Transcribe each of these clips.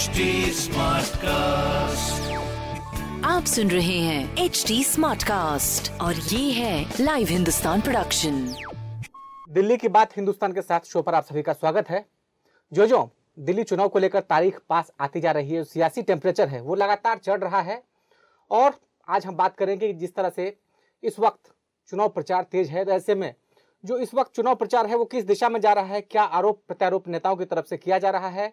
HD Smartcast. आप सुन रहे हैं एच डी स्मार्ट कास्ट और ये है लाइव हिंदुस्तान प्रोडक्शन दिल्ली की बात हिंदुस्तान के साथ शो पर आप सभी का स्वागत है। जो जो दिल्ली चुनाव को लेकर तारीख पास आती जा रही है सियासी टेम्परेचर है वो लगातार चढ़ रहा है। और आज हम बात करेंगे कि जिस तरह से इस वक्त चुनाव प्रचार तेज है तो ऐसे में जो इस वक्त चुनाव प्रचार है वो किस दिशा में जा रहा है क्या आरोप प्रत्यारोप नेताओं की तरफ़ से किया जा रहा है?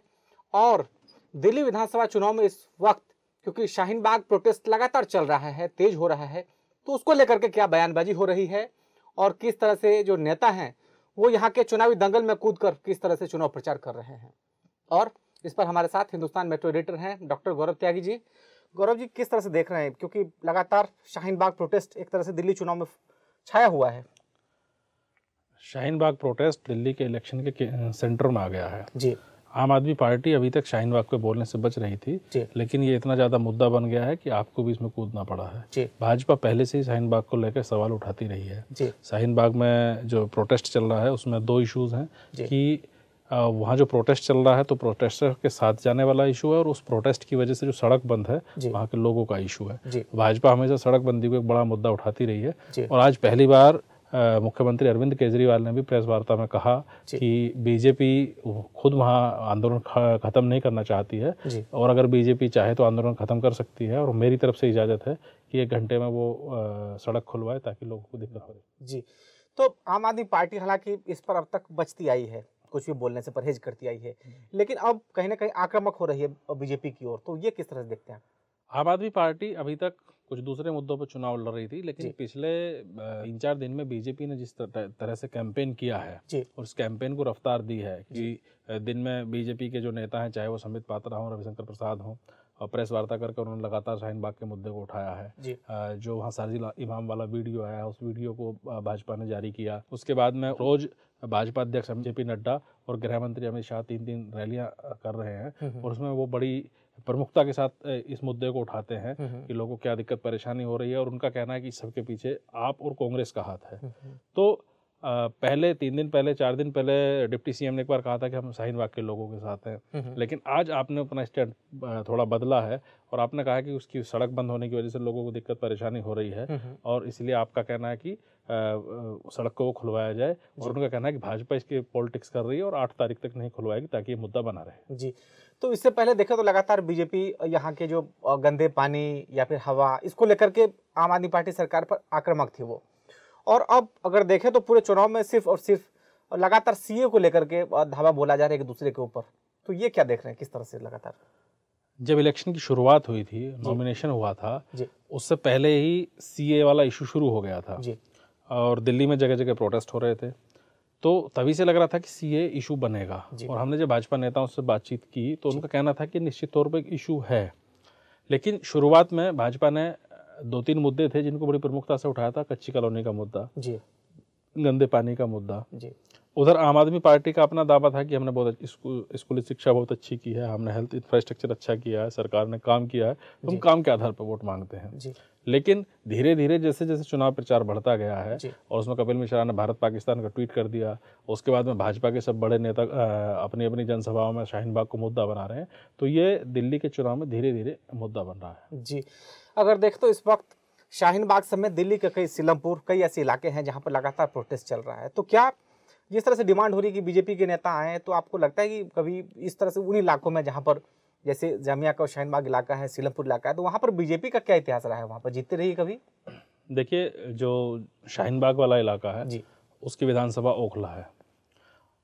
और दिल्ली विधानसभा चुनाव में इस वक्त क्योंकि शाहीन बाग प्रोटेस्ट लगातार चल रहा है तेज हो रहा है तो उसको लेकर के क्या बयानबाजी हो रही है? और किस तरह से जो नेता हैं वो यहाँ के चुनावी दंगल में कूद कर किस तरह से चुनाव प्रचार कर रहे हैं? और इस पर हमारे साथ हिंदुस्तान मेट्रो एडिटर हैं डॉक्टर गौरव त्यागी जी। गौरव जी किस तरह से देख रहे हैं? क्योंकि लगातार शाहीन बाग प्रोटेस्ट एक तरह से दिल्ली चुनाव में छाया हुआ है। शाहीन बाग प्रोटेस्ट दिल्ली के इलेक्शन के के सेंटर में आ गया है। जी। आम आदमी पार्टी अभी तक शाहीन बाग पे बोलने से बच रही थी लेकिन ये इतना ज़्यादा मुद्दा बन गया है कि आपको भी इसमें कूदना पड़ा है। भाजपा पहले से ही शाहीन बाग को लेकर सवाल उठाती रही है। शाहीन बाग में जो प्रोटेस्ट चल रहा है उसमें दो इश्यूज़ हैं कि वहाँ जो प्रोटेस्ट चल रहा है तो प्रोटेस्टर के साथ जाने वाला इशू है और उस प्रोटेस्ट की वजह से जो सड़क बंद है वहाँ के लोगों का इशू है। भाजपा हमेशा सड़क बंदी को एक बड़ा मुद्दा उठाती रही है। और आज पहली बार मुख्यमंत्री अरविंद केजरीवाल ने भी प्रेस वार्ता में कहा कि बीजेपी खुद वहाँ आंदोलन खत्म नहीं करना चाहती है। और अगर बीजेपी चाहे तो आंदोलन खत्म कर सकती है और मेरी तरफ़ से इजाज़त है कि एक घंटे में वो सड़क खुलवाए ताकि लोगों को दिक्कत हो जी। तो आम आदमी पार्टी हालाँकि इस पर अब तक बचती आई है कुछ भी बोलने से परहेज करती आई है। लेकिन अब कहीं ना कहीं आक्रामक हो रही है बीजेपी की ओर तो ये किस तरह से देखते हैं आम आदमी पार्टी अभी तक कुछ दूसरे मुद्दों पर चुनाव लड़ रही थी लेकिन पिछले तीन चार दिन में बीजेपी ने जिस तरह से कैंपेन किया है और उस कैंपेन को रफ्तार दी है कि दिन में बीजेपी के जो नेता हैं चाहे वो संबित पात्रा हों रविशंकर प्रसाद हों और प्रेस वार्ता करके उन्होंने लगातार शाहीन बाग के मुद्दे को उठाया है। जो। वहाँ सारजिल इमाम वाला वीडियो आया उस वीडियो को भाजपा ने जारी किया। उसके बाद में रोज भाजपा अध्यक्ष जे पी नड्डा और गृह मंत्री अमित शाह तीन तीन रैलियाँ कर रहे हैं और उसमें वो बड़ी प्रमुखता के साथ इस मुद्दे को उठाते हैं कि लोगों को क्या दिक्कत परेशानी हो रही है और उनका कहना है कि सबके पीछे आप और कांग्रेस का हाथ है। तो अ, पहले तीन दिन पहले चार दिन पहले डिप्टी सीएम ने एक बार कहा था कि हम शाहीन बाग के लोगों के साथ हैं। लेकिन आज आपने अपना स्टैंड थोड़ा बदला है और आपने कहा कि उसकी सड़क बंद होने की वजह से लोगों को दिक्कत परेशानी हो रही है और इसलिए आपका कहना है कि सड़क को वो खुलवाया जाए और उनका कहना है कि भाजपा इसकी पॉलिटिक्स कर रही है और आठ तारीख तक नहीं खुलवाएगी ताकि ये मुद्दा बना रहे। जी तो इससे पहले देखें तो लगातार बीजेपी यहाँ के जो गंदे पानी या फिर हवा इसको लेकर के आम आदमी पार्टी सरकार पर आक्रामक थी वो। और अब अगर देखें तो पूरे चुनाव में सिर्फ़ और सिर्फ़ लगातार सीए को लेकर के धावा बोला जा रहा है एक दूसरे के ऊपर। तो ये क्या देख रहे हैं किस तरह से लगातार? जब इलेक्शन की शुरुआत हुई थी नॉमिनेशन हुआ था उससे पहले ही सीए वाला इशू शुरू हो गया था। और दिल्ली में जगह जगह प्रोटेस्ट हो रहे थे। तो तभी से लग रहा था कि सीए इशू बनेगा। और हमने जब भाजपा नेताओं से बातचीत की तो उनका कहना था कि निश्चित तौर पर इशू है। लेकिन शुरुआत में भाजपा ने दो तीन मुद्दे थे जिनको बड़ी प्रमुखता से उठाया था कच्ची कॉलोनी का मुद्दा जी। गंदे पानी का मुद्दा। जी। उधर आम आदमी पार्टी का अपना दावा था कि हमने बहुत स्कूल शिक्षा बहुत अच्छी की है हमने हेल्थ इंफ्रास्ट्रक्चर अच्छा किया है सरकार ने काम किया है तो हम काम के आधार पर वोट मांगते हैं। जी। लेकिन धीरे धीरे जैसे जैसे चुनाव प्रचार बढ़ता गया है और उसमें कपिल मिश्रा ने भारत पाकिस्तान का ट्वीट कर दिया उसके बाद में भाजपा के सब बड़े नेता अपनी अपनी जनसभाओं में शाहीन बाग को मुद्दा बना रहे हैं तो ये दिल्ली के चुनाव में धीरे धीरे मुद्दा बन रहा है। जी। अगर देख तो इस वक्त शाहीन बाग समेत दिल्ली के कई सिलमपुर कई ऐसे इलाके हैं जहाँ पर लगातार प्रोटेस्ट चल रहा है। तो क्या जिस तरह से डिमांड हो रही है कि बीजेपी के नेता आए तो आपको लगता है कि कभी इस तरह से उन इलाकों में जहाँ पर जैसे जामिया का शाहीन बाग इलाका है सिलमपुर इलाका है तो वहाँ पर बीजेपी का क्या इतिहास रहा है वहाँ पर? जीतती रही कभी। देखिए जो शाहीन बाग वाला इलाका है जी। उसकी विधानसभा ओखला है।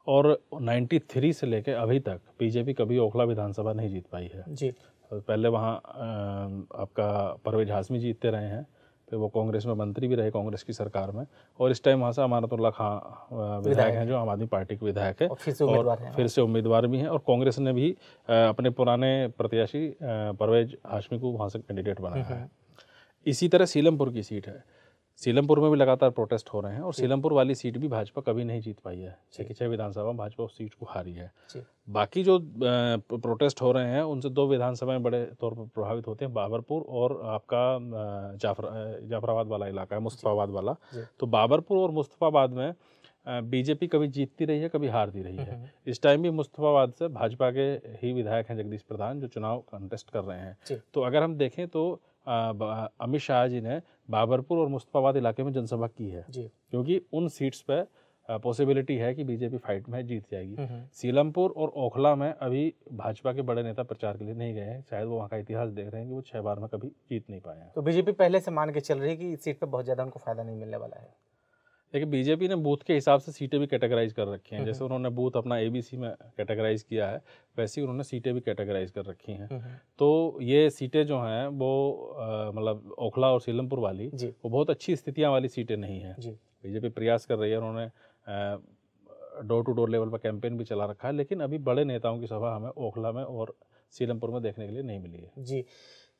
और 93 से लेकर अभी तक बीजेपी कभी ओखला विधानसभा नहीं जीत पाई है। जी। पहले वहाँ आपका परवेज हाशमी जीतते रहे हैं फिर वो कांग्रेस में मंत्री भी रहे कांग्रेस की सरकार में और इस टाइम वहाँ से अमानतुल्ला खां विधायक हैं जो आम आदमी पार्टी के विधायक है। और फिर से उम्मीदवार हैं। फिर से उम्मीदवार भी हैं और कांग्रेस ने भी अपने पुराने प्रत्याशी परवेज हाशमी को वहाँ से कैंडिडेट बनाया है। इसी तरह सीलमपुर की सीट है। सीलमपुर में भी लगातार प्रोटेस्ट हो रहे हैं और सीलमपुर वाली सीट भी भाजपा कभी नहीं जीत पाई है। छः की छः विधानसभा में भाजपा उस सीट को हारी है। बाकी जो प्रोटेस्ट हो रहे हैं उनसे दो विधानसभाएँ बड़े तौर पर प्रभावित होते हैं बाबरपुर और आपका जाफ़र जाफराबाद वाला इलाका है मुस्तफ़ाबाद वाला। तो बाबरपुर और मुस्तफ़ाबाद में बीजेपी कभी जीतती रही है कभी हारती रही है। इस टाइम भी मुस्तफ़ाबाद से भाजपा के ही विधायक हैं जगदीश प्रधान जो चुनाव कंटेस्ट कर रहे हैं। तो अगर हम देखें तो अमित शाह जी ने बाबरपुर और मुस्तफ़ाबाद इलाके में जनसभा की है। जी। क्योंकि उन सीट्स पर पॉसिबिलिटी है कि बीजेपी फाइट में जीत जाएगी। हम्म, सीलमपुर और ओखला में अभी भाजपा के बड़े नेता प्रचार के लिए नहीं गए हैं। शायद वो वहाँ का इतिहास देख रहे हैं कि वो छह बार में कभी जीत नहीं पाए हैं। तो बीजेपी पहले से मान के चल रही है कि इस सीट पर बहुत ज़्यादा उनको फ़ायदा नहीं मिलने वाला है? लेकिन बीजेपी ने बूथ के हिसाब से सीटें भी कैटेगराइज कर रखी हैं। जैसे उन्होंने बूथ अपना एबीसी में कैटेगराइज किया है वैसे ही उन्होंने सीटें भी कैटेगराइज कर रखी हैं। हम्म, तो ये सीटें जो हैं वो मतलब ओखला और सीलमपुर वाली वो बहुत अच्छी स्थितियाँ वाली सीटें नहीं हैं। बीजेपी प्रयास कर रही है उन्होंने डोर टू डोर लेवल पर कैंपेन भी चला रखा है लेकिन अभी बड़े नेताओं की सभा हमें ओखला में और सीलमपुर में देखने के लिए नहीं मिली है। जी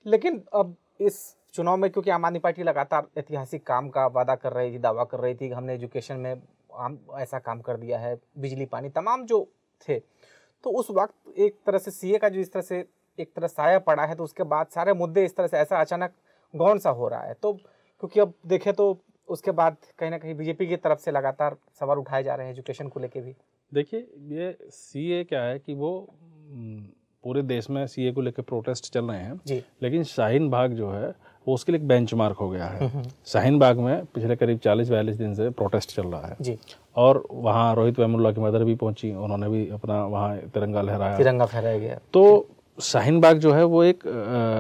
लेकिन अब इस चुनाव में क्योंकि आम आदमी पार्टी लगातार ऐतिहासिक काम का वादा कर रही थी दावा कर रही थी कि हमने एजुकेशन में आम ऐसा काम कर दिया है बिजली पानी तमाम जो थे। तो उस वक्त एक तरह से सीए का जो इस तरह से एक तरह साया पड़ा है तो उसके बाद सारे मुद्दे इस तरह से ऐसा अचानक गौन सा हो रहा है। तो क्योंकि अब देखें तो उसके बाद कहीं ना कहीं बीजेपी की तरफ़ से लगातार सवाल उठाए जा रहे हैं एजुकेशन को लेके भी। देखिए ये सीए क्या है कि वो हम्म, पूरे देश में सीए को लेकर प्रोटेस्ट चल रहे हैं। जी। लेकिन शाहीन बाग जो है वो उसके लिए एक बेंचमार्क हो गया है। शाहीन बाग में पिछले करीब 40-42 दिन से प्रोटेस्ट चल रहा है। जी। और वहाँ रोहित वेमुल्ला की मदर भी पहुँची उन्होंने भी अपना वहाँ तिरंगा लहराया। तिरंगा फहराया गया। तो शाहीन बाग जो है वो एक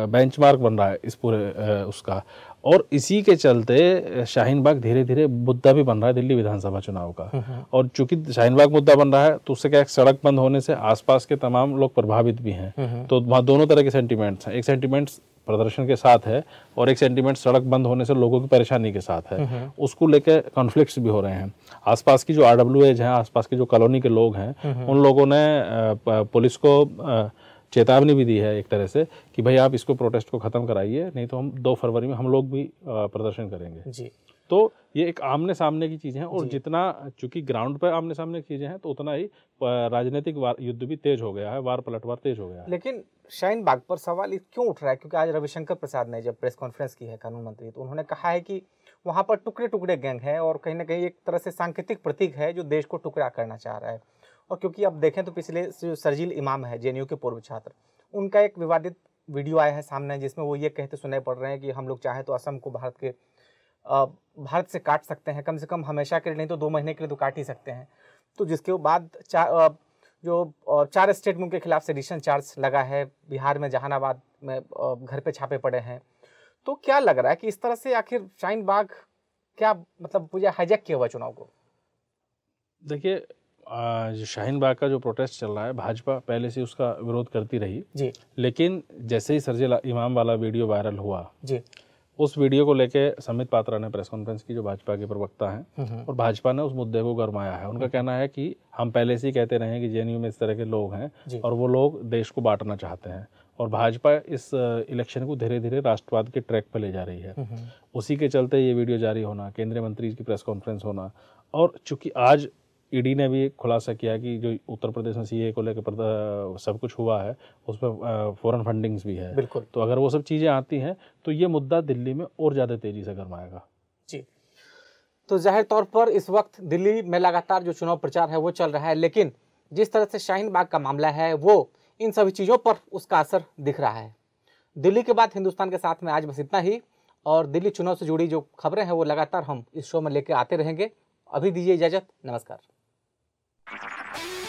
बेंचमार्क बन रहा है इस पूरे उसका। और इसी के चलते शाहीन बाग धीरे धीरे मुद्दा भी बन रहा है दिल्ली विधानसभा चुनाव का। और चूँकि शाहीन बाग मुद्दा बन रहा है तो उससे क्या सड़क बंद होने से आसपास के तमाम लोग प्रभावित भी हैं। तो वहाँ दोनों तरह के सेंटिमेंट्स हैं। एक सेंटिमेंट्स प्रदर्शन के साथ है और एक सेंटिमेंट सड़क बंद होने से लोगों की परेशानी के साथ है। उसको लेकर कॉन्फ्लिक्ट्स भी हो रहे हैं। आसपास की जो आर डब्ल्यू एज हैं आसपास की जो कॉलोनी के लोग हैं उन लोगों ने पुलिस को चेतावनी भी दी है एक तरह से कि भाई आप इसको प्रोटेस्ट को ख़त्म कराइए नहीं तो हम दो फरवरी में हम लोग भी प्रदर्शन करेंगे। जी। तो ये एक आमने सामने की चीज़ें हैं और जितना चूँकि ग्राउंड पर आमने सामने की चीज़ें हैं तो उतना ही राजनीतिक युद्ध भी तेज हो गया है वार पलटवार तेज हो गया है। लेकिन शाहीन बाग पर सवाल इस क्यों उठ रहा है? क्योंकि आज रविशंकर प्रसाद ने जब प्रेस कॉन्फ्रेंस की है कानून मंत्री तो उन्होंने कहा है कि वहाँ पर टुकड़े टुकड़े गैंग है और कहीं ना कहीं एक तरह से सांकेतिक प्रतीक है जो देश को टुकड़ा करना चाह रहा है। और क्योंकि अब देखें तो पिछले जो सरजील इमाम है जेएनयू के पूर्व छात्र। उनका एक विवादित वीडियो आया है सामने, जिसमें वो ये कहते सुनाई पड़ रहे हैं कि हम लोग चाहे तो असम को भारत के भारत से काट सकते हैं, कम से कम हमेशा के लिए नहीं तो दो महीने के लिए तो काट ही सकते हैं। तो जिसके बाद चार जो चार स्टेट में उनके खिलाफ सेडिशन चार्ज लगा है, बिहार में, जहानाबाद में घर पे छापे पड़े हैं। तो क्या लग रहा है कि इस तरह से आखिर शाहीन बाग क्या मतलब पूजा हाईजैक किया हुआ चुनाव को? देखिए शाहीन बाग का जो प्रोटेस्ट चल रहा है भाजपा पहले से उसका विरोध करती रही। जी। लेकिन जैसे ही सरजील इमाम वाला वीडियो वायरल हुआ जी। उस वीडियो को लेके समित पात्रा ने प्रेस कॉन्फ्रेंस की जो भाजपा के प्रवक्ता हैं और भाजपा ने उस मुद्दे को गरमाया है। उनका कहना है कि हम पहले से ही कहते रहे हैं कि जेएनयू में इस तरह के लोग हैं और वो लोग देश को बांटना चाहते हैं और भाजपा इस इलेक्शन को धीरे धीरे राष्ट्रवाद के ट्रैक पर ले जा रही है। उसी के चलते ये वीडियो जारी होना केंद्रीय मंत्री की प्रेस कॉन्फ्रेंस होना और चूँकि आज ईडी ने भी खुलासा किया कि जो उत्तर प्रदेश में सीए को लेकर सब कुछ हुआ है उसमें फॉरेन फंडिंग्स भी है। बिल्कुल। तो अगर वो सब चीज़ें आती हैं तो ये मुद्दा दिल्ली में और ज़्यादा तेज़ी से गर्माएगा। जी। तो ज़ाहिर तौर पर इस वक्त दिल्ली में लगातार जो चुनाव प्रचार है वो चल रहा है लेकिन जिस तरह से शाहीन बाग का मामला है वो इन सभी चीज़ों पर उसका असर दिख रहा है। दिल्ली के बाद हिंदुस्तान के साथ में आज बस इतना ही और दिल्ली चुनाव से जुड़ी जो खबरें हैं वो लगातार हम इस शो में लेकर आते रहेंगे। अभी दीजिए इजाज़त। नमस्कार।